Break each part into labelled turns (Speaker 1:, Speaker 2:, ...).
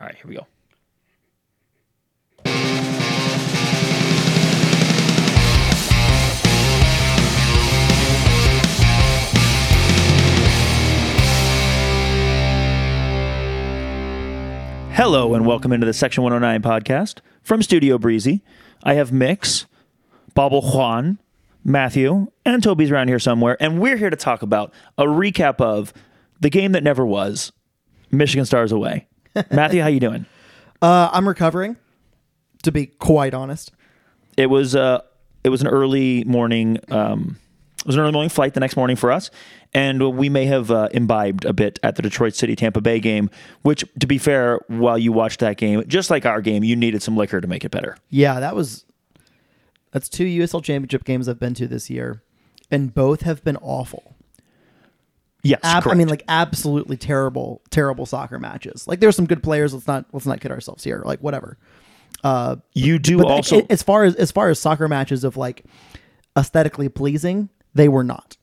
Speaker 1: All right, here we go. Hello and welcome into the Section 109 podcast from Studio Breezy. I have Mix, Bobble Juan, Matthew, and Toby's around here somewhere, and we're here to talk about a recap of the game that never was, Michigan Stars away. Matthew, how you doing?
Speaker 2: Uh, I'm recovering, to be quite honest.
Speaker 1: It was uh, it was an early morning. Um, it was an early morning flight the next morning for us, and we may have uh, imbibed a bit at the Detroit City Tampa Bay game. Which, to be fair, while you watched that game, just like our game, you needed some liquor to make it better.
Speaker 2: Yeah, that was that's two USL Championship games I've been to this year, and both have been awful.
Speaker 1: Yes,
Speaker 2: Ab- I mean, like absolutely terrible, terrible soccer matches. Like there's some good players. Let's not let's not kid ourselves here. Like whatever.
Speaker 1: Uh, you do
Speaker 2: like,
Speaker 1: also.
Speaker 2: a- as far as as far as soccer matches of like aesthetically pleasing, they were not.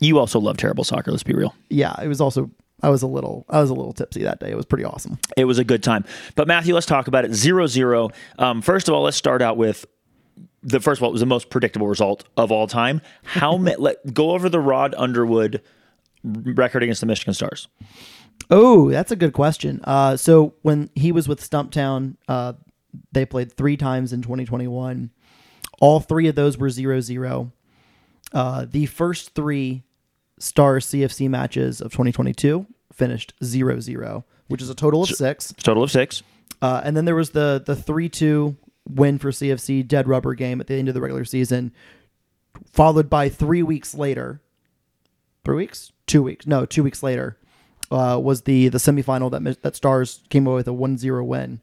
Speaker 1: you also love terrible soccer. Let's be real.
Speaker 2: Yeah, it was also. I was a little. I was a little tipsy that day. It was pretty awesome.
Speaker 1: It was a good time. But Matthew, let's talk about it. Zero zero. Um, first of all, let's start out with the first of all, it was the most predictable result of all time. How ma- let go over the Rod Underwood record against the Michigan Stars.
Speaker 2: Oh, that's a good question. Uh, so when he was with Stumptown, uh, they played three times in 2021. All three of those were 0 0. Uh, the first three Star CFC matches of 2022 finished 0 0, which is a total of six.
Speaker 1: Total of six.
Speaker 2: Uh, and then there was the the 3 2 win for CFC, dead rubber game at the end of the regular season, followed by three weeks later. Three weeks? Two weeks. No, two weeks later uh, was the the semifinal that that Stars came away with a 1 0 win.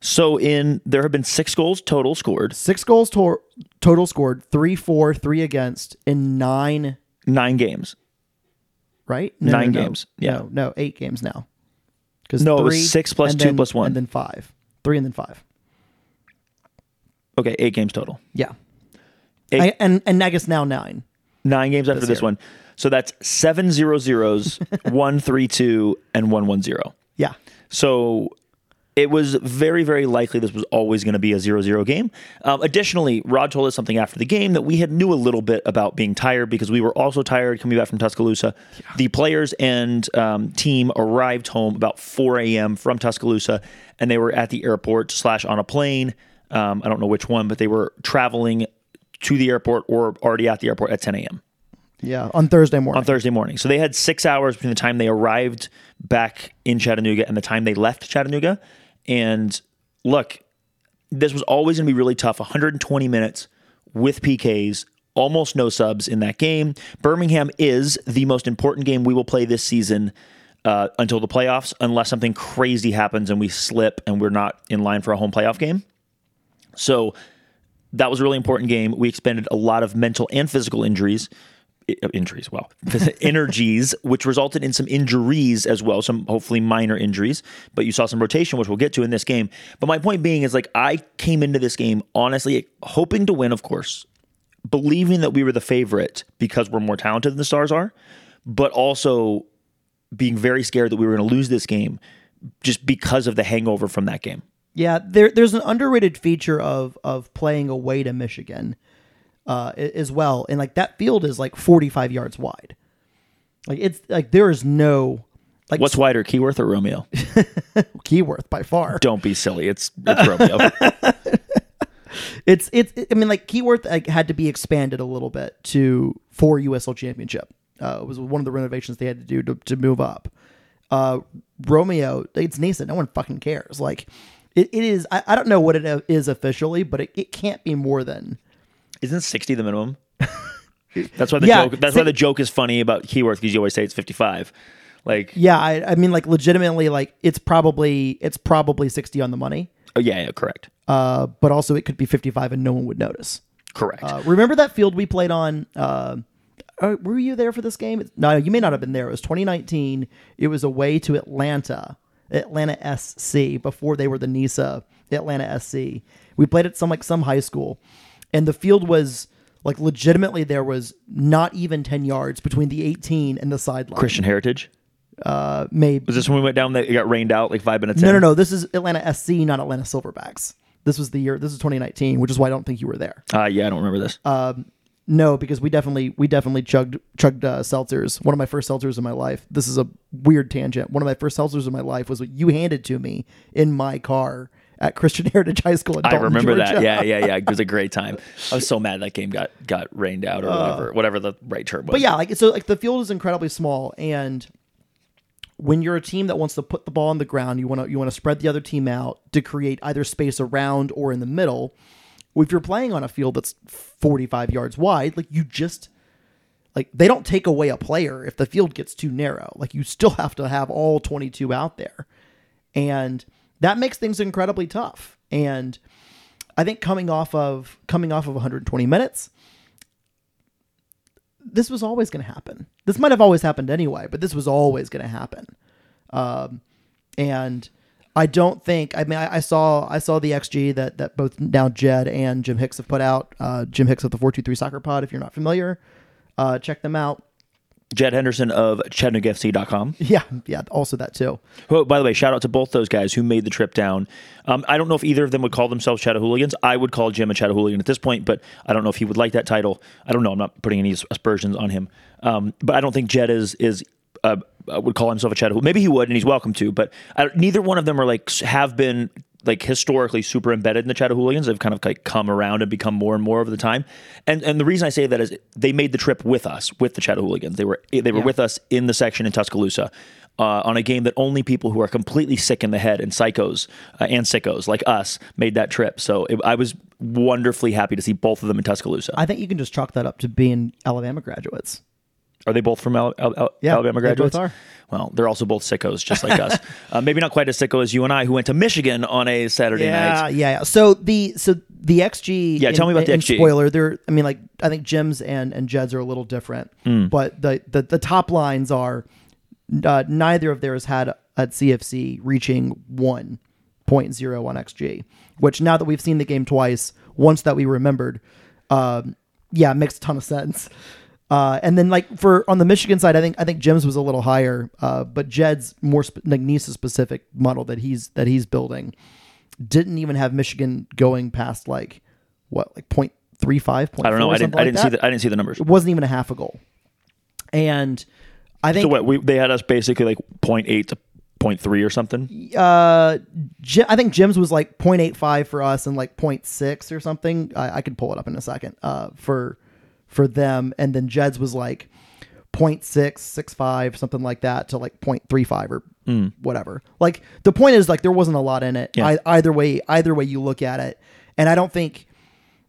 Speaker 1: So in there have been six goals total scored,
Speaker 2: Six goals to- total scored, three for, three against in nine,
Speaker 1: nine games.
Speaker 2: right?
Speaker 1: Nine games, yeah.
Speaker 2: No, no, eight games now. Because
Speaker 1: No, was six plus two plus one.
Speaker 2: And then five. Three and then five.
Speaker 1: Okay, eight games total.
Speaker 2: Yeah.
Speaker 1: Eight-
Speaker 2: I, and, and I guess now nine.
Speaker 1: Nine games after this
Speaker 2: year.
Speaker 1: one. So that's seven zero zeros, one three two, and one one zero.
Speaker 2: Yeah.
Speaker 1: So it was very, very likely this was always going to be a 0 0 game. Um, additionally, Rod told us something after the game that we had knew a little bit about being tired because we were also tired coming back from Tuscaloosa. The players and um, team arrived home about 4 a.m. from Tuscaloosa, and they were at the airport slash on a plane. Um, I don't know which one, but they were traveling to the airport or already at the airport at 10 a.m
Speaker 2: Yeah. On Thursday morning.
Speaker 1: on Thursday morning. So they had six hours between the time they arrived back in Chattanooga and the time they left Chattanooga. And look, this was always going to be really tough 120 minutes with PKs, almost no subs in that game. Birmingham is the most important game we will play this season. Uh, until the playoffs, unless something crazy happens and we slip and we're not in line for a home playoff game. So that was a really important game. We expended a lot of mental and physical injuries. Injuries, well, energies, which resulted in some injuries as well, some hopefully minor injuries. But you saw some rotation, which we'll get to in this game. But my point being is like, I came into this game honestly hoping to win, of course, believing that we were the favorite because we're more talented than the Stars are, but also being very scared that we were going to lose this game just because of the hangover from that game.
Speaker 2: Yeah, there, there's an underrated feature of of playing away to Michigan uh, as well, and like that field is like 45 yards wide. Like it's like there is no like
Speaker 1: What's wider, Keyworth or Romeo?
Speaker 2: Keyworth by far.
Speaker 1: Don't be silly. It's it's Romeo.
Speaker 2: It's it's I mean like Keyworth like, had to be expanded a little bit to for USL Championship. Uh, it was one of the renovations they had to do to, to move up. Uh, Romeo, it's nascent. No one fucking cares. Like it, it is. I, I don't know what it is officially, but it, it can't be more than
Speaker 1: Isn't sixty the minimum? That's why the
Speaker 2: Yeah,
Speaker 1: joke. That's
Speaker 2: si-
Speaker 1: why the joke is funny about Keyworth because you always say it's fifty-five. Like,
Speaker 2: Yeah, I, I mean, like legitimately, like it's probably it's probably sixty on the money,
Speaker 1: oh yeah, yeah, correct,
Speaker 2: uh, but also it could be fifty-five and no one would notice.
Speaker 1: correct.
Speaker 2: Uh, remember that field we played on? Uh, uh, were you there for this game? No, you may not have been there. It was 2019. It was away to Atlanta, Atlanta SC before they were the NISA Atlanta SC. We played at some like some high school, and the field was like legitimately there was not even 10 yards between the 18 and the sideline.
Speaker 1: Christian Heritage.
Speaker 2: uh, maybe.
Speaker 1: Was this when we went down that it got rained out like five minutes
Speaker 2: No,
Speaker 1: in?
Speaker 2: no, no. This is Atlanta SC, not Atlanta Silverbacks. This was the year. This is 2019, which is why I don't think you were there.
Speaker 1: Uh, yeah, I don't remember this.
Speaker 2: Um, no, because we definitely we definitely chugged chugged uh, seltzers. One of my first seltzers in my life. This is a weird tangent. One of my first seltzers in my life was what you handed to me in my car at Christian Heritage High School in
Speaker 1: I
Speaker 2: Dalton,
Speaker 1: remember that. Yeah, yeah, yeah. It was a great time. I was so mad that game got got rained out or whatever, whatever the right term was.
Speaker 2: Uh. But yeah, like so like the field is incredibly small and when you're a team that wants to put the ball on the ground, you want to you want to spread the other team out to create either space around or in the middle. If you're playing on a field that's 45 yards wide, like you just like they don't take away a player if the field gets too narrow. Like you still have to have all 22 out there. And that makes things incredibly tough. And I think coming off of coming off of 120 minutes, this was always going to happen. This might have always happened anyway, but this was always going to happen. Um, and I don't think. I mean, I, I saw I saw the XG that that both now Jed and Jim Hicks have put out. Uh, Jim Hicks of the four two three Soccer Pod. If you're not familiar, uh, check them out.
Speaker 1: Jed Henderson of ChattanoogaFC.com.
Speaker 2: Yeah, yeah. Also that too.
Speaker 1: Who, by the way, shout out to both those guys who made the trip down. Um, I don't know if either of them would call themselves Chattahooligans. I would call Jim a Chattahooligan at this point, but I don't know if he would like that title. I don't know. I'm not putting any aspersions on him. Um, but I don't think Jed is is uh, would call himself a Chattahooligans. Maybe he would, and he's welcome to. But I, neither one of them are like have been like historically super embedded in the Chattahooligans. They've kind of like come around and become more and more over the time. And and the reason I say that is they made the trip with us, with the Chattahooligans. They were they were with us in the section in Tuscaloosa. Uh, on a game that only people who are completely sick in the head and psychos uh, and sickos like us made that trip. So it, I was wonderfully happy to see both of them in Tuscaloosa.
Speaker 2: I think you can just chalk that up to being Alabama graduates.
Speaker 1: Are they both from Al- Al-
Speaker 2: Yeah,
Speaker 1: Alabama
Speaker 2: they both
Speaker 1: graduates?
Speaker 2: are.
Speaker 1: Well, they're also both sickos, just like us. Uh, maybe not quite as sicko as you and I, who went to Michigan on a Saturday
Speaker 2: Yeah,
Speaker 1: night.
Speaker 2: yeah, yeah. So the so the XG.
Speaker 1: Yeah, tell me about the XG.
Speaker 2: Spoiler. They're. I mean, like I think Jim's and and Jed's are a little different,
Speaker 1: Hmm.
Speaker 2: but the, the the top lines are uh, neither of theirs had at CFC reaching one point zero on XG. Which now that we've seen the game twice, once that we remembered, um, yeah, makes a ton of sense. Uh, and then like for on the Michigan side, I think I think Jim's was a little higher, uh, but Jed's more sp- like NISA specific model that he's that he's building didn't even have Michigan going past like what like point three five.
Speaker 1: I don't know. I didn't. I didn't see the. I didn't see the numbers.
Speaker 2: It wasn't even a half a goal, and I think
Speaker 1: So what? We they had us basically like 0.8 to 0.3 or something.
Speaker 2: uh, Ji- I think Jim's was like 0.85 for us and like 0.6 or something. I, I could pull it up in a second. Uh, for for them, and then Jed's was like 0.665 something like that to like 0.35 or whatever. Like the point is like there wasn't a lot in it.
Speaker 1: Yeah.
Speaker 2: I, either way, either way you look at it, and I don't think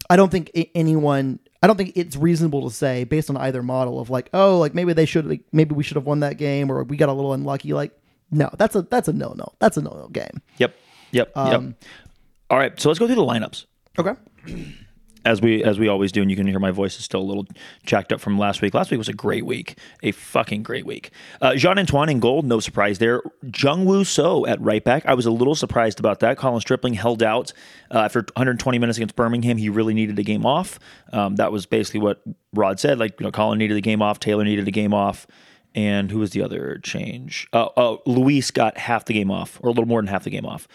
Speaker 2: I don't think anyone. I don't think it's reasonable to say based on either model of like, oh, like maybe they should, like, maybe we should have won that game, or we got a little unlucky. Like, no, that's a that's a no no. That's a no no game.
Speaker 1: Yep. Yep.
Speaker 2: Um,
Speaker 1: yep. All right. So let's go through the lineups.
Speaker 2: Okay.
Speaker 1: As we as we always do, and you can hear my voice is still a little jacked up from last week. Last week was a great week, a fucking great week. Uh, Jean Antoine in gold, no surprise there. Jung Woo So at right back, I was a little surprised about that. Colin Stripling held out uh, after 120 minutes against Birmingham. He really needed a game off. Um, that was basically what Rod said. Like you know, Colin needed a game off, Taylor needed a game off. And who was the other change? Uh, Luis got half the game off, or a little more than half the game off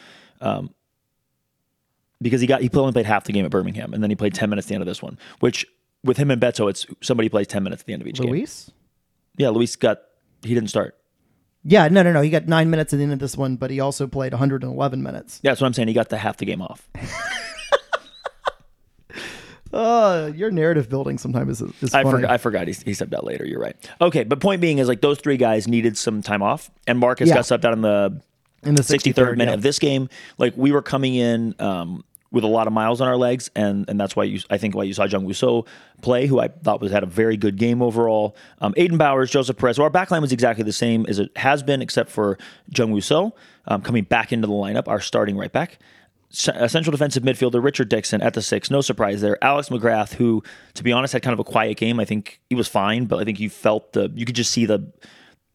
Speaker 1: because he got he only played half the game at Birmingham, and then he played ten minutes at the end of this one. Which with him and Beto, it's somebody plays ten minutes at the end of each game.
Speaker 2: Luis.
Speaker 1: Yeah, Luis got he didn't start.
Speaker 2: Yeah, no, no, no. He got nine minutes at the end of this one, but he also played 111 minutes.
Speaker 1: Yeah, that's what I'm saying. He got the half the game off.
Speaker 2: Uh, your narrative building sometimes is, is
Speaker 1: I forgot. I forgot. He, he stepped out later. You're right. Okay, but point being is like those three guys needed some time off, and Marcus
Speaker 2: Yeah.
Speaker 1: got subbed out in the
Speaker 2: in the
Speaker 1: 63rd minute
Speaker 2: yeah.
Speaker 1: of this game. Like we were coming in um, with a lot of miles on our legs, and and that's why you I think why you saw Jung Woo play, who I thought was had a very good game overall. Um, Aiden Bowers, Joseph Perez. So our backline was exactly the same as it has been, except for Jung Woo um, coming back into the lineup, our starting right back. A central defensive midfielder Richard Dixon at the six, no surprise there. Alex McGrath, who to be honest had kind of a quiet game. I think he was fine, but I think you felt the you could just see the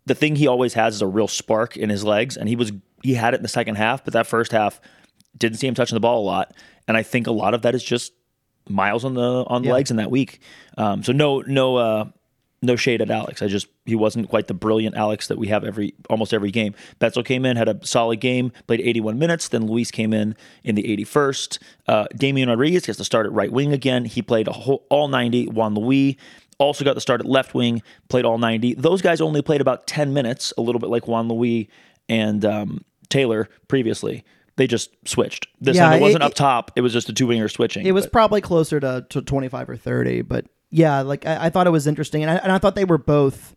Speaker 1: the thing he always has is a real spark in his legs, and he was he had it in the second half, but that first half didn't see him touching the ball a lot, and I think a lot of that is just miles on the on the
Speaker 2: Yeah.
Speaker 1: legs in that week. Um, so no no uh, no shade at Alex. I just he wasn't quite the brilliant Alex that we have every almost every game. Betzel came in, had a solid game, played 81 minutes. Then Luis came in in the 81st. Uh, Damian Rodriguez gets to start at right wing again. He played a whole, all 90. Juan Luis also got to start at left wing, played all 90. Those guys only played about 10 minutes, a little bit like Juan Luis and um, Taylor previously. They just switched. This
Speaker 2: Yeah,
Speaker 1: time it wasn't
Speaker 2: it-
Speaker 1: up top. It was just a two winger switching.
Speaker 2: It was
Speaker 1: but-
Speaker 2: probably closer to, to 25 or 30, but yeah, like I, I thought it was interesting, and I, and I thought they were both.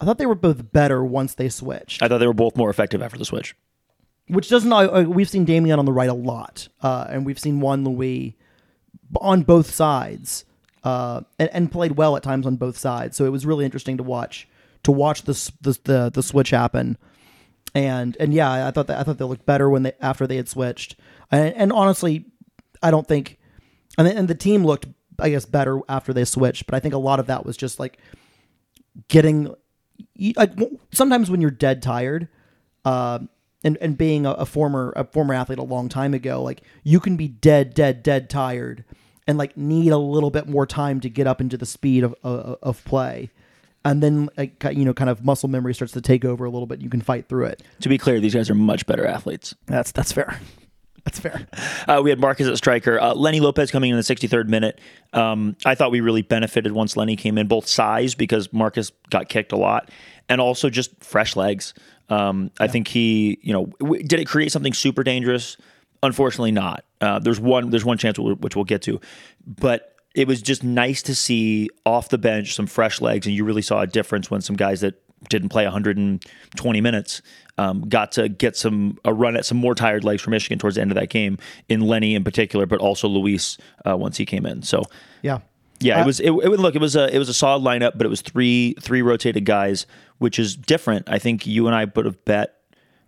Speaker 2: I thought they were both better once they switched,
Speaker 1: I thought they were both more effective after the switch.
Speaker 2: which doesn't. Uh, we've seen Damian on the right a lot, uh, and we've seen Juan Luis on both sides, uh, and, and played well at times on both sides. So it was really interesting to watch to watch this the the, the switch happen. And and yeah, I thought that I thought they looked better when they after they had switched. And, and honestly, I don't think, and the, and the team looked I guess better after they switched. But I think a lot of that was just like getting like sometimes when you're dead tired, uh, and and being a, a former a former athlete a long time ago, like you can be dead dead dead tired, and like need a little bit more time to get up into the speed of of, of play. And then, like, you know, kind of muscle memory starts to take over a little bit. You can fight through it.
Speaker 1: To be clear, these guys are much better athletes.
Speaker 2: That's that's fair. That's fair.
Speaker 1: Uh, we had Marcus at striker. Uh, Lenny Lopez coming in the 63rd minute. Um, I thought we really benefited once Lenny came in, both size because Marcus got kicked a lot, and also just fresh legs. Um, I think he, you know, w- did it create something super dangerous? Unfortunately, not. Uh, there's one. There's one chance which which we'll get to, but it was just nice to see off the bench some fresh legs, and you really saw a difference when some guys that didn't play 120 minutes um, got to get some a run at some more tired legs for Michigan towards the end of that game in Lenny in particular, but also Luis uh, once he came in. So
Speaker 2: Yeah.
Speaker 1: yeah,
Speaker 2: Uh,
Speaker 1: it was. It, it would look. It was a. It was a solid lineup, but it was three three rotated guys, which is different. I think you and I would have bet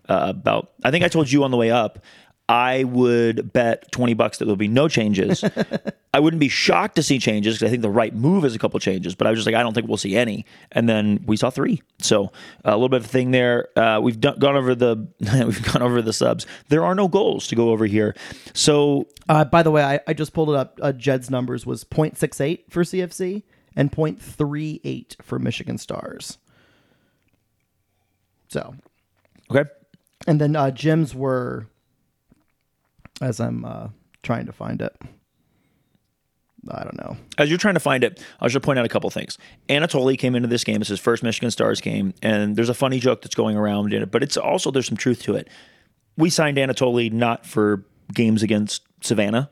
Speaker 1: uh, about. I think I told you on the way up. I would bet twenty bucks that there'll be no changes. I wouldn't be shocked to see changes because I think the right move is a couple changes, but I was just like, I don't think we'll see any. And then we saw three, so uh, a little bit of a thing there. Uh, we've done, gone over the we've gone over the subs. There are no goals to go over here, so
Speaker 2: Uh, by the way, I, I just pulled it up. Uh, Jed's numbers was 0.68 for CFC and 0.38 for Michigan Stars. So,
Speaker 1: okay.
Speaker 2: and then uh, Jim's were, as I'm uh, trying to find it. I don't know.
Speaker 1: As you're trying to find it, I'll just point out a couple things. Anatoly came into this game. It's his first Michigan Stars game, and there's a funny joke that's going around in it, but it's also there's some truth to it. We signed Anatoly not for games against Savannah,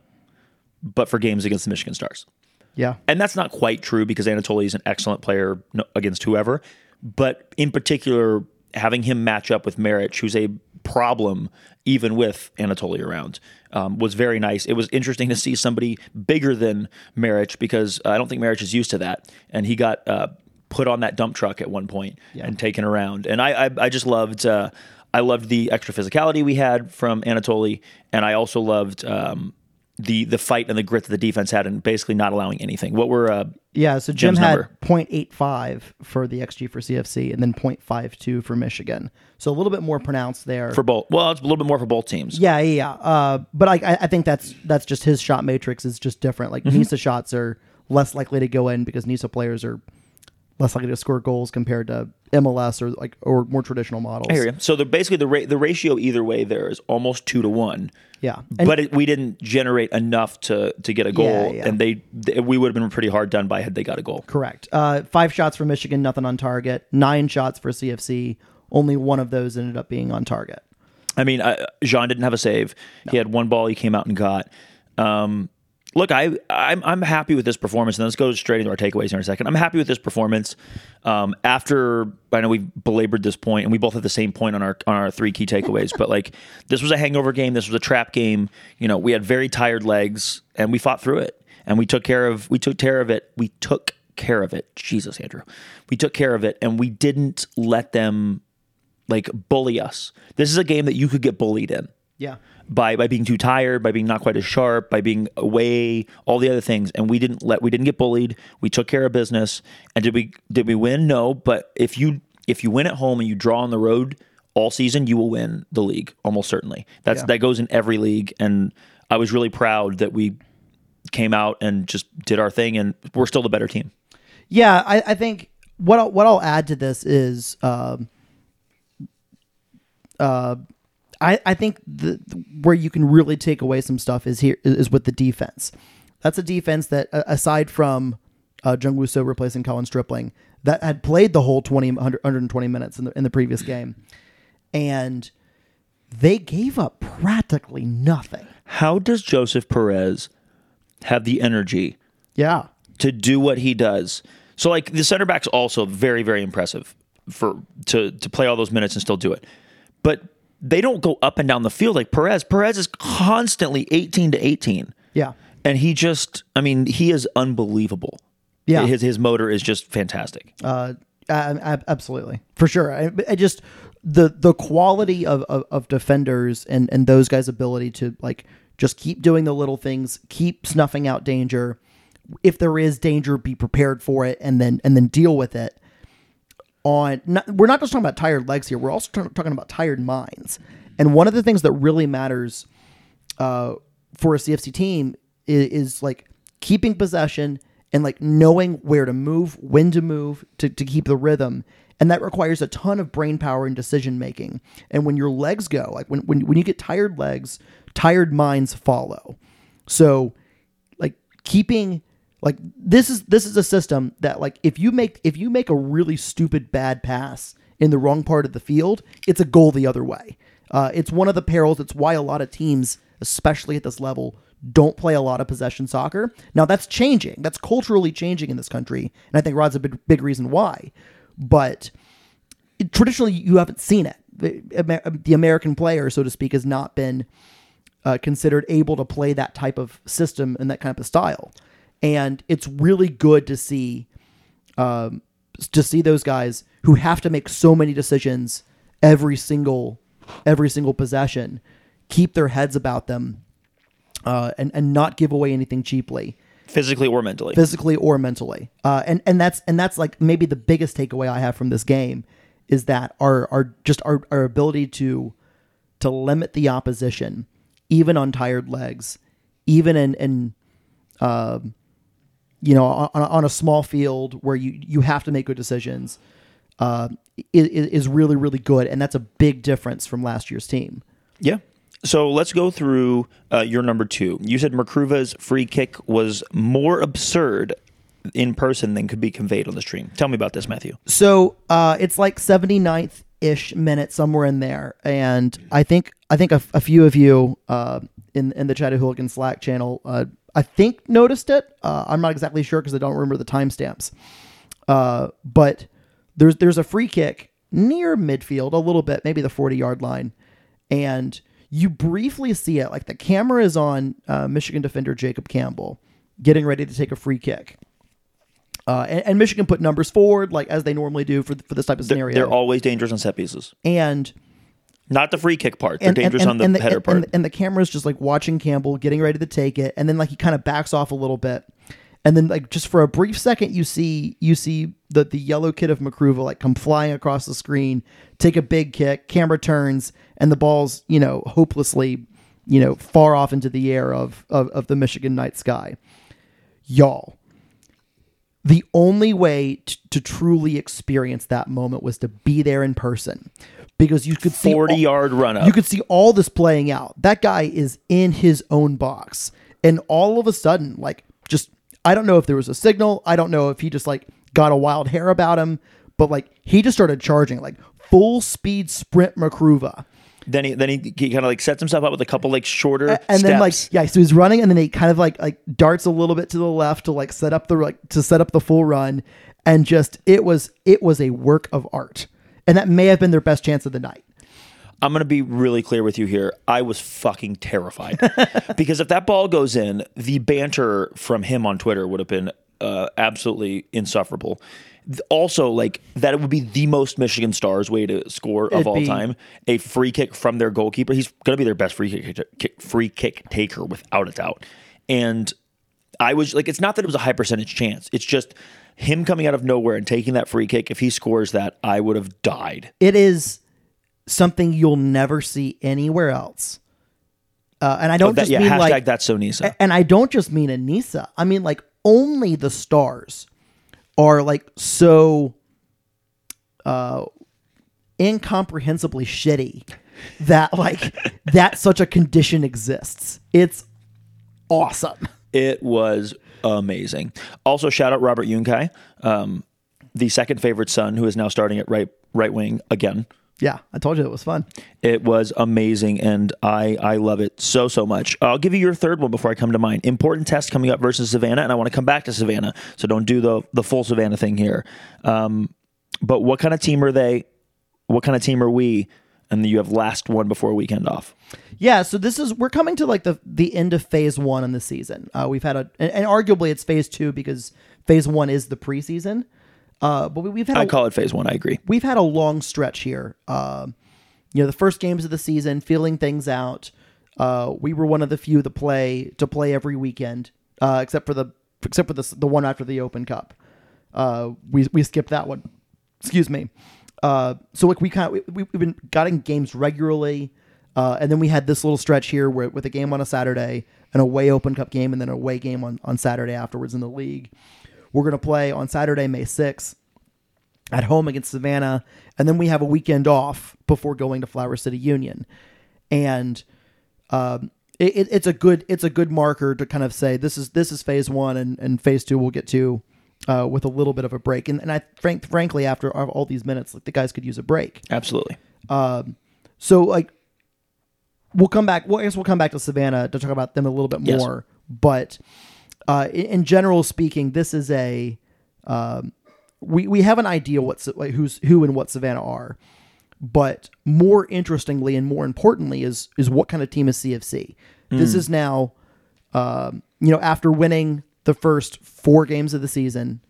Speaker 1: but for games against the Michigan Stars.
Speaker 2: Yeah.
Speaker 1: And that's not quite true because Anatoly is an excellent player against whoever. But in particular, having him match up with Merritt, who's a problem even with Anatoly around, um, was very nice. It was interesting to see somebody bigger than Merritt because I don't think Merritt is used to that. And he got uh, put on that dump truck at one point and taken around. And I, I, I just loved. Uh, I loved the extra physicality we had from Anatoly, and I also loved um, the the fight and the grit that the defense had, and basically not allowing anything. What were uh,
Speaker 2: Yeah. So Jim
Speaker 1: Jim's
Speaker 2: had
Speaker 1: number.
Speaker 2: 0.85 for the XG for CFC and then 0.52 for Michigan. So a little bit more pronounced there.
Speaker 1: for both? Well, it's a little bit more for both teams.
Speaker 2: Yeah, yeah, yeah. Uh, but I, I- I think that's that's just his shot matrix is just different. Like
Speaker 1: Mm-hmm.
Speaker 2: NISA shots are less likely to go in because NISA players are less likely to score goals compared to MLS or like or more traditional models.
Speaker 1: I hear you. So the basically the ra- the ratio either way there is almost two to one.
Speaker 2: Yeah, and
Speaker 1: but it, we didn't generate enough to to get a goal,
Speaker 2: Yeah, yeah.
Speaker 1: and they, they we would have been pretty hard done by had they got a goal.
Speaker 2: correct. Uh, five shots for Michigan, nothing on target. Nine shots for CFC. Only one of those ended up being on target.
Speaker 1: I mean, uh, Jean didn't have a save. He had one ball he came out and got. Um, look, I I'm, I'm happy with this performance, and let's go straight into our takeaways in a second. I'm happy with this performance. Um, after I know we've belabored this point, and we both have the same point on our on our three key takeaways, but like this was a hangover game. This was a trap game. You know, we had very tired legs, and we fought through it, and we took care of we took care of it. We took care of it. Jesus, Andrew, we took care of it, and we didn't let them like bully us. This is a game that you could get bullied in
Speaker 2: Yeah.
Speaker 1: By by being too tired, by being not quite as sharp, by being away, all the other things. And we didn't let we didn't get bullied. We took care of business. And did we did we win? No. But if you if you win at home and you draw on the road all season, you will win the league almost certainly. That's
Speaker 2: Yeah.
Speaker 1: that goes in every league. And I was really proud that we came out and just did our thing. And we're still the better team.
Speaker 2: Yeah, I, I think what I'll, what I'll add to this is, um, uh, I I think the where you can really take away some stuff is here is with the defense. That's a defense that uh, aside from uh, Jung Woo So replacing Colin Stripling, that had played the whole 20, 100, 120 minutes in the in the previous game, and they gave up practically nothing.
Speaker 1: How does Joseph Perez have the energy
Speaker 2: Yeah,
Speaker 1: to do what he does? So like the center back's also very very impressive for to to play all those minutes and still do it. But they don't go up and down the field like Perez. Perez is constantly 18 to 18.
Speaker 2: yeah,
Speaker 1: And he just I mean, he is unbelievable.
Speaker 2: Yeah.
Speaker 1: His his motor is just fantastic.
Speaker 2: uh, ab- ab- absolutely for sure. I, I just the the quality of, of, of defenders and and those guys' ability to like just keep doing the little things, keep snuffing out danger. If there is danger, be prepared for it, and then and then deal with it. On not, we're not just talking about tired legs here. We're also t- talking about tired minds. And one of the things that really matters uh, for a CFC team is, is like keeping possession and like knowing where to move, when to move to, to keep the rhythm. And that requires a ton of brain power and decision making. And when your legs go, like when, when, when you get tired legs, tired minds follow. So like keeping like this is this is a system that like if you make if you make a really stupid bad pass in the wrong part of the field, it's a goal the other way. Uh, it's one of the perils. It's why a lot of teams, especially at this level, don't play a lot of possession soccer. Now that's changing. That's culturally changing in this country, and I think Rod's a big, big reason why. But it- traditionally, you haven't seen it. The, the American player, so to speak, has not been uh, considered able to play that type of system and that kind of style. And it's really good to see um, to see those guys who have to make so many decisions every single every single possession keep their heads about them uh, and and not give away anything cheaply
Speaker 1: Physically or mentally.
Speaker 2: physically or mentally. Uh, and and that's and that's like maybe the biggest takeaway I have from this game is that our our just our, our ability to to limit the opposition, even on tired legs, even in in um, you know on, on a small field where you you have to make good decisions, uh, is, is really really good, and that's a big difference from last year's team.
Speaker 1: Yeah. So let's go through uh, your number two. You said Merkruva's free kick was more absurd in person than could be conveyed on the stream. Tell me about this, Matthew.
Speaker 2: So uh, it's like 79th ish minute somewhere in there, and I think I think a, a few of you uh, in in the Chattahooligan Slack channel, uh, I think noticed it. Uh, I'm not exactly sure because I don't remember the timestamps. Uh, but there's there's a free kick near midfield, a little bit, maybe the 40 yard line, and you briefly see it. Like the camera is on uh, Michigan defender Jacob Campbell getting ready to take a free kick. Uh, and, and Michigan put numbers forward, like as they normally do for, for this type of scenario.
Speaker 1: They're always dangerous on set pieces.
Speaker 2: and
Speaker 1: Not the free kick part. They're
Speaker 2: and,
Speaker 1: dangerous
Speaker 2: and,
Speaker 1: on the
Speaker 2: and,
Speaker 1: header part.
Speaker 2: And, and the camera's just like watching Campbell getting ready to take it, and then like he kind of backs off a little bit, and then like just for a brief second, you see you see the the yellow kid of Makruva like come flying across the screen, take a big kick, camera turns, and the ball's you know hopelessly you know far off into the air of of, of the Michigan night sky, y'all. The only way t- to truly experience that moment was to be there in person, because you could see
Speaker 1: 40
Speaker 2: all-
Speaker 1: yard run up.
Speaker 2: you could see all this playing out. That guy is in his own box. And all of a sudden, like, just, I don't know if there was a signal. I don't know if he just, like, got a wild hair about him, but, like, he just started charging, like, full speed sprint Makruva.
Speaker 1: then he then he, he kind of like sets himself up with a couple like shorter
Speaker 2: And
Speaker 1: steps.
Speaker 2: then, like, yeah, so he's running and then he kind of, like, like darts a little bit to the left to, like, set up the, like, to set up the full run. And just, it was, it was a work of art. And that may have been their best chance of the night.
Speaker 1: I'm going to be really clear with you here. I was fucking terrified because if that ball goes in, the banter from him on Twitter would have been uh, absolutely insufferable. Also, like that it would be the most Michigan Stars way to score of
Speaker 2: It'd
Speaker 1: all
Speaker 2: be-
Speaker 1: time. A free kick from their goalkeeper. He's going to be their best free kick, kick free kick taker without a doubt. And I was like, it's not that it was a high percentage chance. It's just him coming out of nowhere and taking that free kick. If he scores that, I would have died.
Speaker 2: it is something you'll never see anywhere else. Uh, and I don't
Speaker 1: That,
Speaker 2: just
Speaker 1: yeah,
Speaker 2: mean like,
Speaker 1: that's so NISA.
Speaker 2: and I don't just mean Anissa. I mean like only the stars are like so uh incomprehensibly shitty that like that such a condition exists. It's awesome.
Speaker 1: It was amazing. Also, shout out Robert Yunkai, um, the second favorite son, who is now starting at right right wing again.
Speaker 2: Yeah, I told you it was fun.
Speaker 1: It was amazing, and I I love it so so much. I'll give you your third one before I come to mine. Important test coming up versus Savannah, and I want to come back to Savannah, so don't do the the full Savannah thing here. Um, but what kind of team are they? What kind of team are we? And then you have last one before weekend off.
Speaker 2: Yeah, so this is we're coming to like the the end of phase one in the season. Uh, we've had a and, and arguably it's phase two because phase one is the preseason. Uh, but we, we've had
Speaker 1: I
Speaker 2: a,
Speaker 1: call it phase one. I agree.
Speaker 2: we've had a long stretch here. Uh, you know, the first games of the season, feeling things out. Uh, we were one of the few to play to play every weekend, uh, except for the except for the the one after the Open Cup. Uh, we we skipped that one. Excuse me. Uh, so like we kind of we, we've been getting games regularly, uh, and then we had this little stretch here where with a game on a Saturday, an away Open Cup game, and then an away game on on Saturday afterwards in the league. We're gonna play on Saturday, May sixth at home against Savannah, and then we have a weekend off before going to Flower City Union, and um, it- it's a good it's a good marker to kind of say this is this is phase one, and, and phase two we'll get to uh, with a little bit of a break, and and I frank, frankly after all these minutes, like the guys could use a break.
Speaker 1: Absolutely.
Speaker 2: So like we'll come back. Well, I guess we'll come back to Savannah to talk about them a little bit
Speaker 1: Yes.
Speaker 2: more. But uh, in, in general speaking, this is a um, we we have an idea what like who's who and what Savannah are. But more interestingly and more importantly is is what kind of team is CFC. This is now, um, you know, after winning the first four games of the season,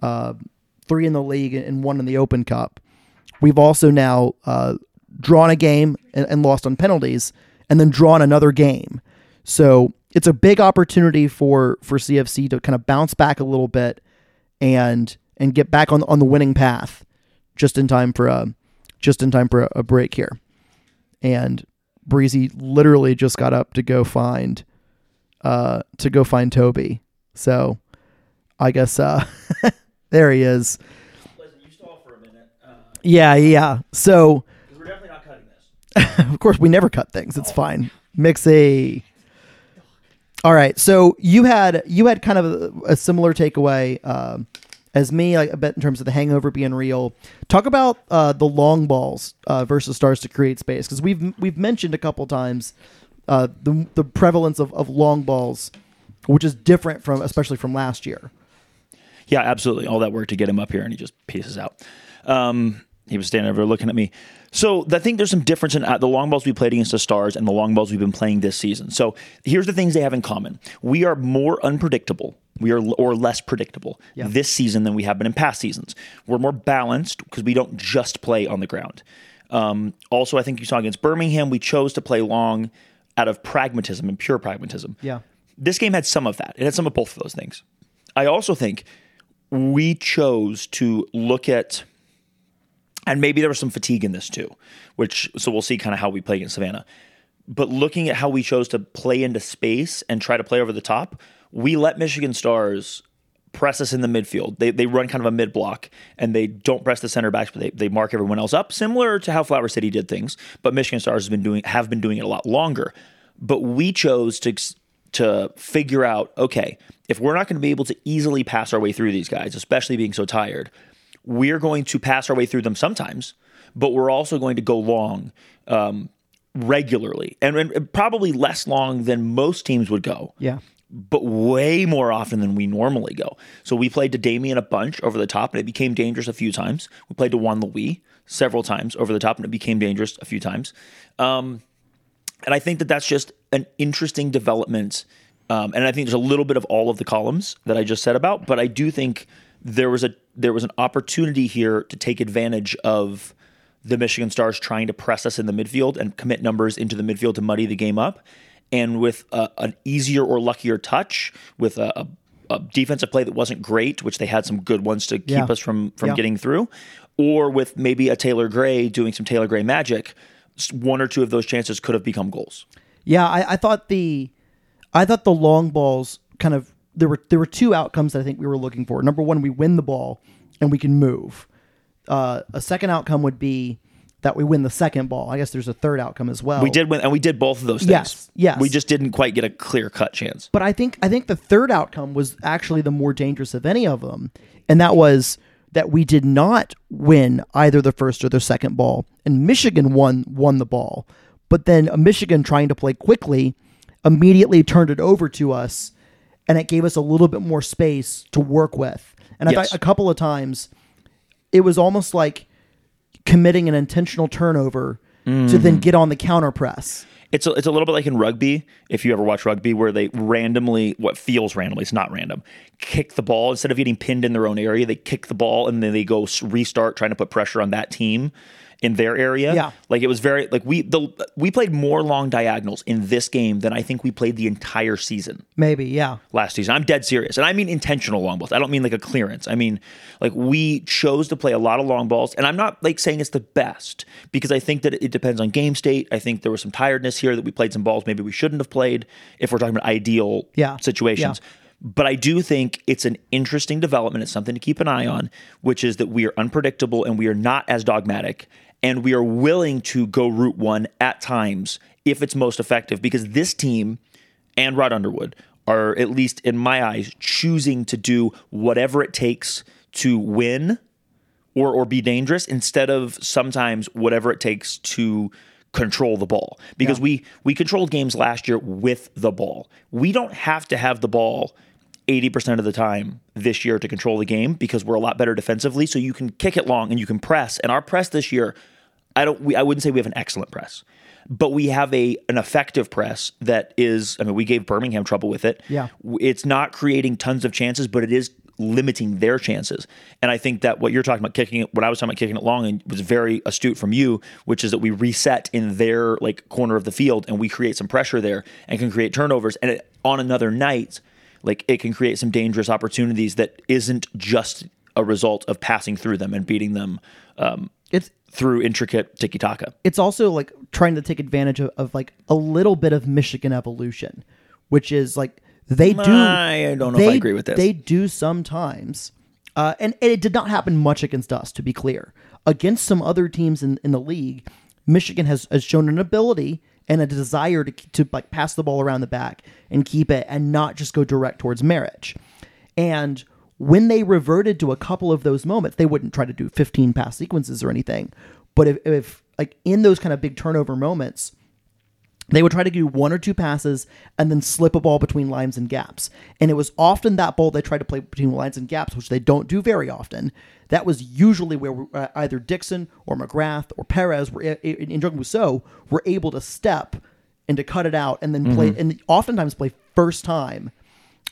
Speaker 2: uh, three in the league and one in the Open Cup. We've also now uh, drawn a game and, and lost on penalties, and then drawn another game. So it's a big opportunity for for CFC to kind of bounce back a little bit and and get back on on the winning path, just in time for a just in time for a, a break here. And Breezy literally just got up to go find uh to go find Toby. So I guess uh there he is.
Speaker 1: Listen, you stall for a minute.
Speaker 2: Yeah, yeah. So
Speaker 1: we're definitely not cutting this.
Speaker 2: of course we never cut things. It's fine. Mixy. All right. So you had you had kind of a, a similar takeaway um, as me, like, I bet in terms of the hangover being real. Talk about uh, the long balls uh, versus stars to create space because we've we've mentioned a couple times uh, the the prevalence of, of long balls, which is different from especially from last year.
Speaker 1: Yeah, absolutely. All that work to get him up here, and he just pieces out. Um, he was standing over there looking at me. So I think there's some difference in uh, the long balls we played against the Stars and the long balls we've been playing this season. So here's the things they have in common: we are more unpredictable. We are or less predictable this season than we have been in past seasons. We're more balanced because we don't just play on the ground. Um, also, I think you saw against Birmingham, we chose to play long out of pragmatism and pure pragmatism.
Speaker 2: Yeah.
Speaker 1: This game had some of that. It had some of both of those things. I also think we chose to look at, and maybe there was some fatigue in this too, which, so we'll see kind of how we play against Savannah. But looking at how we chose to play into space and try to play over the top, we let Michigan Stars press us in the midfield. They, they run kind of a mid block and they don't press the center backs, but they, they mark everyone else up, similar to how Flower City did things. But Michigan Stars has been doing have been doing it a lot longer. But we chose to to figure out okay, if we're not going to be able to easily pass our way through these guys, especially being so tired, we're going to pass our way through them sometimes, but we're also going to go long um, regularly and, and probably less long than most teams would go
Speaker 2: Yeah.
Speaker 1: but way more often than we normally go. So we played to Damian a bunch over the top, and it became dangerous a few times. We played to Juan Luis several times over the top, and it became dangerous a few times. Um, and I think that that's just an interesting development. Um, and I think there's a little bit of all of the columns that I just said about, but I do think there was a there was an opportunity here to take advantage of the Michigan Stars trying to press us in the midfield and commit numbers into the midfield to muddy the game up. And with a, an easier or luckier touch, with a, a, a defensive play that wasn't great, which they had some good ones to keep
Speaker 2: Yeah.
Speaker 1: us from from
Speaker 2: Yeah.
Speaker 1: getting through, or with maybe a Taylor Gray doing some Taylor Gray magic, one or two of those chances could have become goals.
Speaker 2: Yeah, I, I thought the I thought the long balls kind of there were there were two outcomes that I think we were looking for. Number one, we win the ball and we can move. Uh, a second outcome would be that we win the second ball. I guess there's a third outcome as well.
Speaker 1: We did win, and we did both of those things.
Speaker 2: Yes, yes.
Speaker 1: We just didn't quite get a clear cut chance.
Speaker 2: But I think I think the third outcome was actually the more dangerous of any of them, and that was that we did not win either the first or the second ball, and Michigan won won the ball. But then a Michigan trying to play quickly immediately turned it over to us, and it gave us a little bit more space to work with. And I
Speaker 1: Yes.
Speaker 2: thought a couple of times it was almost like committing an intentional turnover to
Speaker 1: Mm-hmm.
Speaker 2: then get on the counter press.
Speaker 1: It's a, it's a little bit like in rugby, if you ever watch rugby, where they randomly, what feels randomly, it's not random, kick the ball. Instead of getting pinned in their own area, they kick the ball and then they go restart trying to put pressure on that team in their area.
Speaker 2: Yeah.
Speaker 1: Like it was very, like we, the, we played more long diagonals in this game than I think we played the entire season
Speaker 2: Maybe, yeah.
Speaker 1: last season. I'm dead serious. And I mean intentional long balls. I don't mean like a clearance. I mean like we chose to play a lot of long balls. And I'm not like saying it's the best because I think that it depends on game state. I think there was some tiredness here that we played some balls maybe we shouldn't have played if we're talking about ideal
Speaker 2: Yeah.
Speaker 1: situations. But I do think it's an interesting development. It's something to keep an eye on, which is that we are unpredictable and we are not as dogmatic and we are willing to go route one at times if it's most effective because this team and Rod Underwood are, at least in my eyes, choosing to do whatever it takes to win or or be dangerous instead of sometimes whatever it takes to control the ball. Because we we controlled games last year with the ball. We don't have to have the ball 80% of the time this year to control the game because we're a lot better defensively. So you can kick it long and you can press. And our press this year I don't we, I wouldn't say we have an excellent press but we have a an effective press that is I mean we gave Birmingham trouble with it.
Speaker 2: Yeah.
Speaker 1: It's not creating tons of chances but it is limiting their chances. And I think that what you're talking about kicking it what I was talking about kicking it long and was very astute from you, which is that we reset in their like corner of the field and we create some pressure there and can create turnovers and it, on another night like it can create some dangerous opportunities that isn't just a result of passing through them and beating them um,
Speaker 2: It's
Speaker 1: through intricate tiki taka.
Speaker 2: it's also like trying to take advantage of, of like a little bit of Michigan evolution, which is like they do.
Speaker 1: I don't know if I agree with this.
Speaker 2: They do sometimes, uh, and, and it did not happen much against us. To be clear, against some other teams in, in the league, Michigan has, has shown an ability and a desire to to like pass the ball around the back and keep it, and not just go direct towards Merritt. And when they reverted to a couple of those moments, they wouldn't try to do 15 pass sequences or anything. But if, if like in those kind of big turnover moments, they would try to do one or two passes and then slip a ball between lines and gaps. And it was often that ball they tried to play between lines and gaps, which they don't do very often. That was usually where uh, either Dixon or McGrath or Perez were in Jordan Rousseau were able to step and to cut it out and then play and oftentimes play first time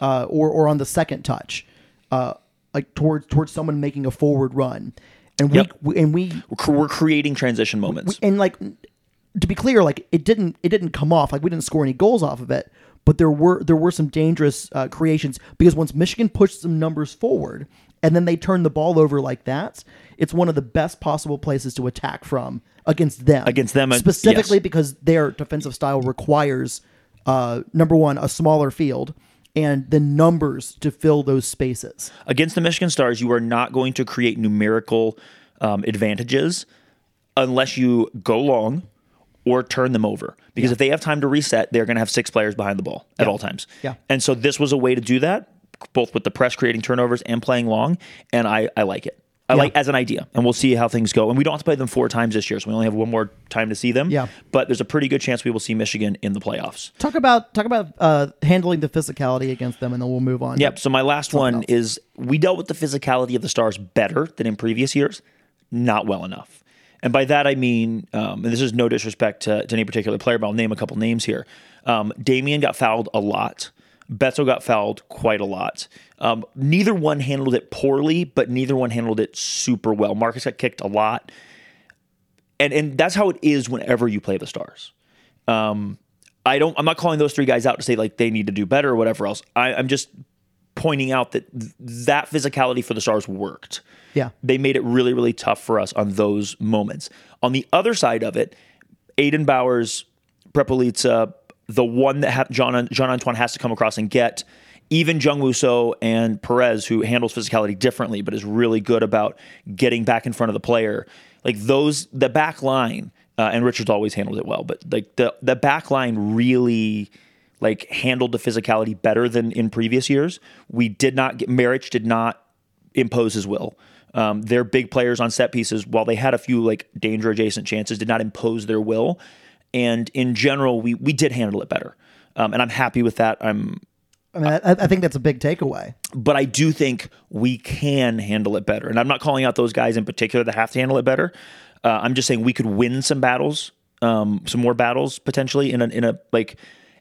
Speaker 2: uh, or or on the second touch, uh, like towards towards someone making a forward run. And we,
Speaker 1: Yep.
Speaker 2: we and we
Speaker 1: We're, creating transition moments.
Speaker 2: and like to be clear, like it didn't it didn't come off. Like we didn't score any goals off of it, but there were there were some dangerous uh, creations because once Michigan pushed some numbers forward and then they turned the ball over like that, it's one of the best possible places to attack from against them.
Speaker 1: Against them,
Speaker 2: specifically
Speaker 1: yes.
Speaker 2: because their defensive style requires uh, number one a smaller field and the numbers to fill those spaces.
Speaker 1: Against the Michigan Stars, you are not going to create numerical um, advantages unless you go long or turn them over. Because if they have time to reset, they're going to have six players behind the ball at all times.
Speaker 2: Yeah.
Speaker 1: And so this was a way to do that, both with the press creating turnovers and playing long. And I, I like it. I like as an idea, and we'll see how things go. And we don't have to play them four times this year, so we only have one more time to see them.
Speaker 2: Yeah.
Speaker 1: But there's a pretty good chance we will see Michigan in the playoffs.
Speaker 2: Talk about talk about uh, handling the physicality against them, and then we'll move on.
Speaker 1: Yep. So my last one
Speaker 2: else.
Speaker 1: is we dealt with the physicality of the Stars better than in previous years, not well enough. And by that I mean, um, and this is no disrespect to, to any particular player, but I'll name a couple names here. Um, Damian got fouled a lot. Betzel got fouled quite a lot. Um, neither one handled it poorly, but neither one handled it super well. Marcus got kicked a lot, and and that's how it is whenever you play the Stars. Um, I don't. I'm not calling those three guys out to say like they need to do better or whatever else. I, I'm just pointing out that th- that physicality for the Stars worked.
Speaker 2: Yeah.
Speaker 1: They made it really, really tough for us on those moments. On the other side of it, Aiden Bowers, Prepolitsa, the one that ha- John John Antoine has to come across and get even Jung Woo So and Perez, who handles physicality differently, but is really good about getting back in front of the player. Like those, the back line, uh, and Richards always handled it well, but like the the back line really like handled the physicality better than in previous years. We did not get Marich did not impose his will. Um, they're big players on set pieces. While they had a few like danger adjacent chances, did not impose their will. And in general, we we did handle it better, um, and I'm happy with that. I'm,
Speaker 2: I mean, I, I think that's a big takeaway.
Speaker 1: but I do think we can handle it better. And I'm not calling out those guys in particular that have to handle it better. Uh, I'm just saying we could win some battles, um, some more battles potentially in a in a like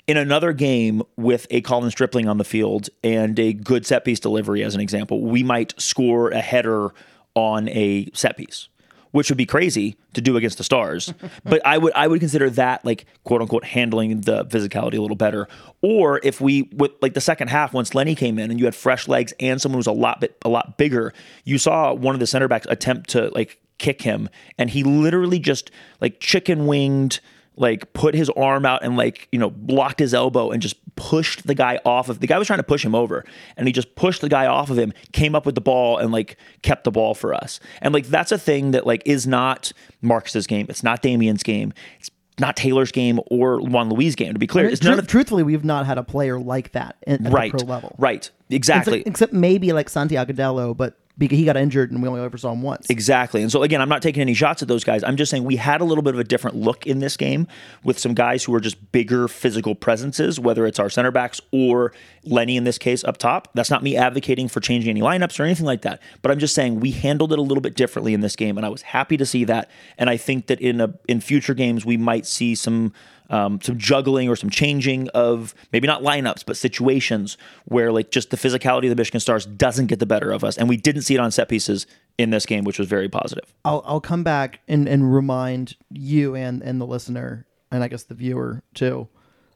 Speaker 1: in another game with a Colin Stripling on the field and a good set piece delivery, as an example, we might score a header on a set piece, which would be crazy to do against the Stars. but I would I would consider that like quote unquote handling the physicality a little better. Or if we with like the second half once Lenny came in and you had fresh legs and someone who was a lot bit a lot bigger, you saw one of the center backs attempt to like kick him and he literally just like chicken winged like put his arm out and like you know blocked his elbow and just pushed the guy off of the guy was trying to push him over and he just pushed the guy off of him came up with the ball and like kept the ball for us. And like that's a thing that like is not Marcus's game. It's not Damian's game. It's not Taylor's game or Juan Luis game to be clear. It's none of
Speaker 2: truthfully, we've not had a player like that at, at
Speaker 1: right.
Speaker 2: the pro level.
Speaker 1: right. Exactly.
Speaker 2: Except maybe like Santiago Dello, but because he got injured and we only ever saw him once.
Speaker 1: Exactly. And so again, I'm not taking any shots at those guys. I'm just saying we had a little bit of a different look in this game with some guys who are just bigger physical presences, whether it's our center backs or Lenny in this case up top. That's not me advocating for changing any lineups or anything like that. But I'm just saying we handled it a little bit differently in this game, and I was happy to see that. And I think that in a in future games we might see some um, some juggling or some changing of maybe not lineups, but situations where like just the physicality of the Michigan Stars doesn't get the better of us, and we didn't see it on set pieces in this game, which was very positive.
Speaker 2: I'll I'll come back and, and remind you and and the listener and I guess the viewer too.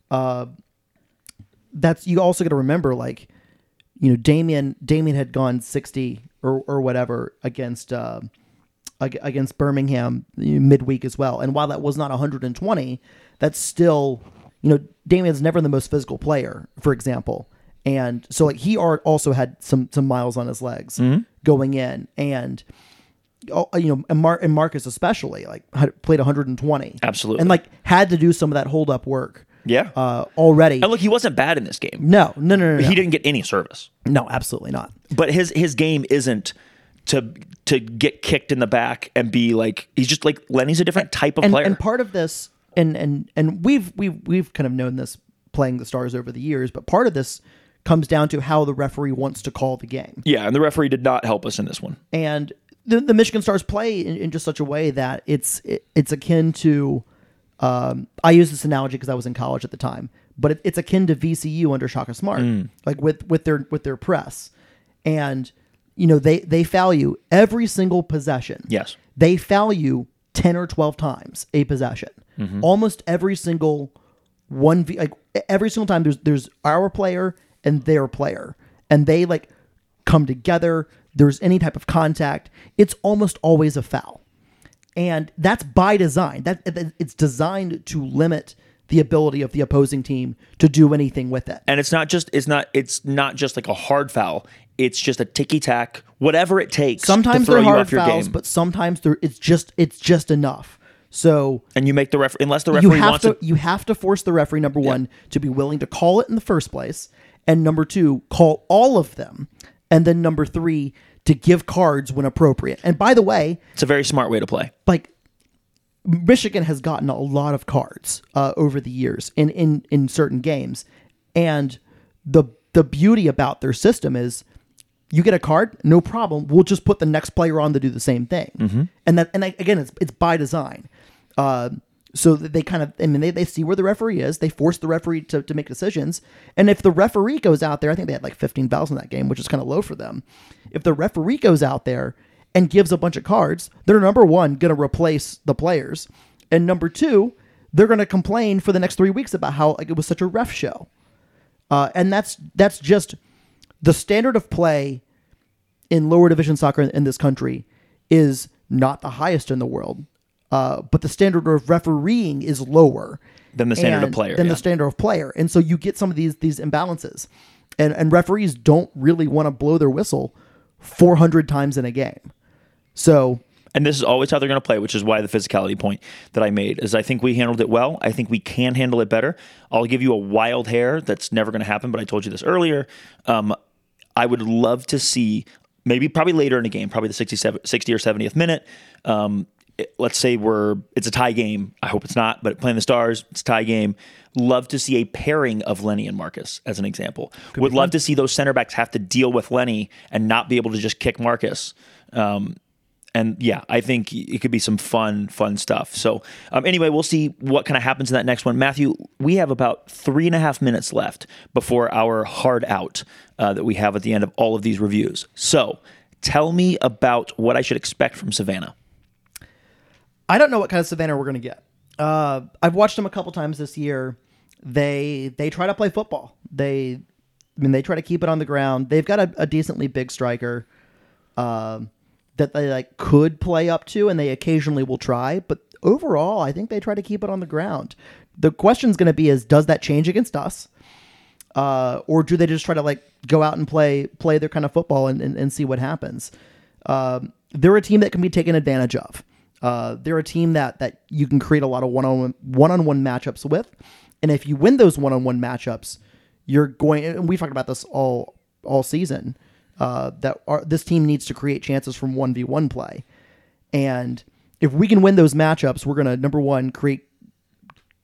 Speaker 2: Uh, that's you also got to remember like you know Damian Damian had gone sixty or or whatever against uh, against Birmingham midweek as well, and while that was not 120, that's still you know Damian's never the most physical player, for example. And so, like he are also had some some miles on his legs going in, and oh, you know, and, Mar- and Marcus especially like played 120,
Speaker 1: Absolutely.
Speaker 2: and like had to do some of that hold up work,
Speaker 1: Yeah.
Speaker 2: uh, already.
Speaker 1: and look, he wasn't bad in this game.
Speaker 2: no, no, no, no, no,
Speaker 1: He didn't get any service.
Speaker 2: no, absolutely not.
Speaker 1: But his his game isn't to to get kicked in the back and be like he's just like Lenny's a different type of
Speaker 2: and,
Speaker 1: player.
Speaker 2: and part of this, and and and we've we've we've kind of known this playing the Stars over the years, but part of this comes down to how the referee wants to call the game.
Speaker 1: yeah, and the referee did not help us in this one.
Speaker 2: and the, the Michigan Stars play in, in just such a way that it's it, it's akin to. Um, I use this analogy because I was in college at the time, but it, it's akin to VCU under Shaka Smart, like with with their with their press, and you know they they foul you every single possession.
Speaker 1: Yes.
Speaker 2: they foul you ten or twelve times a possession, mm-hmm. almost every single one v like every single time there's there's our player and their player and they like come together there's any type of contact it's almost always a foul. And that's by design. That- it's designed to limit the ability of the opposing team to do anything with it.
Speaker 1: And it's not just it's not it's not just like a hard foul. It's just a ticky tack, whatever it takes.
Speaker 2: sometimes they're
Speaker 1: you
Speaker 2: hard fouls but sometimes they're it's just it's just enough so
Speaker 1: and you make the ref unless the
Speaker 2: you
Speaker 1: referee
Speaker 2: have
Speaker 1: wants
Speaker 2: to
Speaker 1: to.
Speaker 2: you have to force the referee number one to be willing to call it in the first place, and number two, call all of them, and then number three, to give cards when appropriate. And by the way,
Speaker 1: It's a very smart way to play.
Speaker 2: like Michigan has gotten a lot of cards uh, over the years in, in in certain games, and the the beauty about their system is you get a card, no problem. We'll just put the next player on to do the same thing, and that and I, again, it's it's by design. Uh, so they kind of, I mean, they, they see where the referee is. They force the referee to, to make decisions. And if the referee goes out there, I think they had like 15 fouls in that game, which is kind of low for them. If the referee goes out there and gives a bunch of cards, they're number one, going to replace the players. And number two, they're going to complain for the next three weeks about how like, it was such a ref show. Uh, and that's that's just the standard of play in lower division soccer in, in this country is not the highest in the world. Uh, but the standard of refereeing is lower
Speaker 1: Than the standard of player,
Speaker 2: Than
Speaker 1: yeah.
Speaker 2: the standard of player, and so you get some of these these imbalances. and and referees don't really want to blow their whistle 400 times in a game. So
Speaker 1: And this is always how they're going to play, which is why the physicality point that I made is I think we handled it well. I think we can handle it better. I'll give you a wild hair that's never going to happen, but I told you this earlier. Um, I would love to see maybe probably later in the game, probably the 67, 60 or 70th minute. Um, it- let's say we're it's a tie game. I hope it's not, but playing the Stars, it's a tie game. Love to see a pairing of Lenny and Marcus as an example. Would love to see those center backs have to deal with Lenny and not be able to just kick Marcus. Um, and yeah, I think it could be some fun, fun stuff. So, um, anyway, we'll see what kind of happens in that next one. Matthew, we have about three and a half minutes left before our hard out uh, that we have at the end of all of these reviews. So, tell me about what I should expect from Savannah.
Speaker 2: I don't know what kind of Savannah we're going to get. Uh, I've watched them a couple times this year. They they try to play football. They I mean they try to keep it on the ground. They've got a, a decently big striker um, that they like could play up to, and they occasionally will try. But overall, I think they try to keep it on the ground. The question's going to be: Is does that change against us? uh, or do they just try to like go out and play play their kind of football and, and, and see what happens? Um, they're a team that can be taken advantage of. Uh, they're a team that that you can create a lot of one on one one on one matchups with, and if you win those one on one matchups, you're going. And we've talked about this all all season. Uh, that our, this team needs to create chances from one v one play, and if we can win those matchups, we're gonna number one create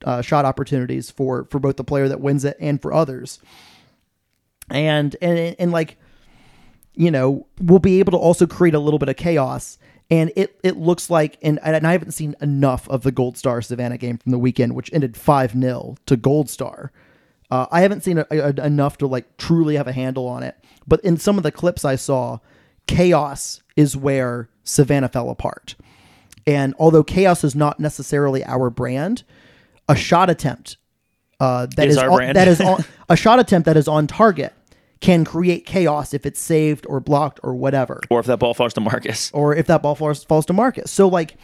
Speaker 2: uh, shot opportunities for for both the player that wins it and for others. And and and like you know, we'll be able to also create a little bit of chaos. And it, it looks like, and, and I haven't seen enough of the Gold Star Savannah game from the weekend, which ended 5 0 to Gold Star. Uh, I haven't seen a, a- enough to like truly have a handle on it. But in some of the clips I saw, chaos is where Savannah fell apart. And although chaos is not necessarily our brand, a shot attempt uh, that
Speaker 1: Is
Speaker 2: is
Speaker 1: our
Speaker 2: on,
Speaker 1: brand.
Speaker 2: that is on, a shot attempt that is on target can create chaos if it's saved or blocked or whatever,
Speaker 1: Or if that ball falls to Marcus.
Speaker 2: or if that ball falls, falls to Marcus. So like,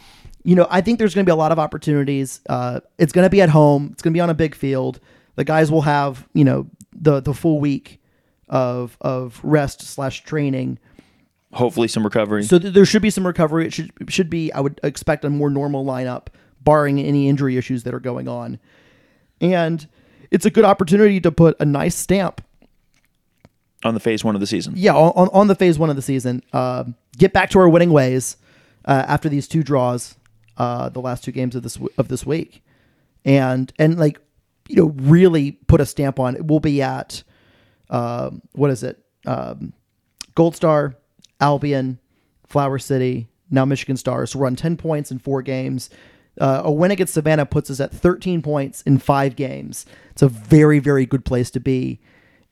Speaker 2: you know, I think there's going to be a lot of opportunities. Uh, it's going to be at home. It's going to be on a big field. The guys will have you know the the full week of of rest slash training.
Speaker 1: Hopefully, some recovery.
Speaker 2: So th- there should be some recovery. It should should be. I would expect a more normal lineup, barring any injury issues that are going on. And it's a good opportunity to put a nice stamp,
Speaker 1: on the phase one of the season.
Speaker 2: yeah, on, on the phase one of the season. Uh, get back to our winning ways uh, after these two draws, uh, the last two games of this w- of this week, and and like you know really put a stamp on it. We'll be at um, what is it? Um, Gold Star, Albion, Flower City, now Michigan Stars. So we're on 10 points in four games. Uh, a win against Savannah puts us at 13 points in five games. It's a very, very good place to be.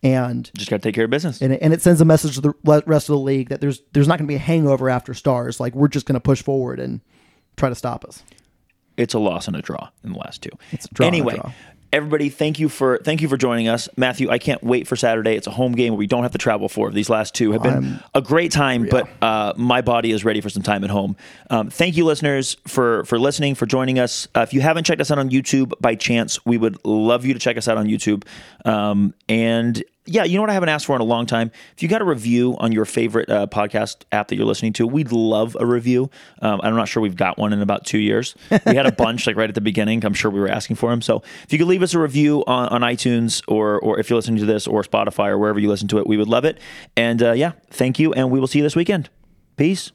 Speaker 2: And
Speaker 1: Just got to take care of business.
Speaker 2: and it, and it sends a message to the rest of the league that there's there's not going to be a hangover after stars. Like we're just going to push forward and try to stop us.
Speaker 1: it's a loss and a draw in the last two.
Speaker 2: It's a draw and a
Speaker 1: anyway,
Speaker 2: draw.
Speaker 1: Everybody, thank you for thank you for joining us, Matthew. I can't wait for Saturday. It's a home game where we don't have to travel for. These last two have been
Speaker 2: I'm-
Speaker 1: a great time, but uh, my body is ready for some time at home. Um, thank you, listeners, for for listening, for joining us. Uh, if you haven't checked us out on YouTube by chance, we would love you to check us out on YouTube. Um, and yeah, you know what I haven't asked for in a long time? If you got a review on your favorite uh, podcast app that you're listening to, we'd love a review. Um, I'm not sure we've got one in about two years. We had a bunch like right at the beginning. I'm sure we were asking for them. So if you could leave us a review on, on iTunes or or if you're listening to this or Spotify or wherever you listen to it, we would love it. And uh, yeah, thank you, and we will see you this weekend. Peace.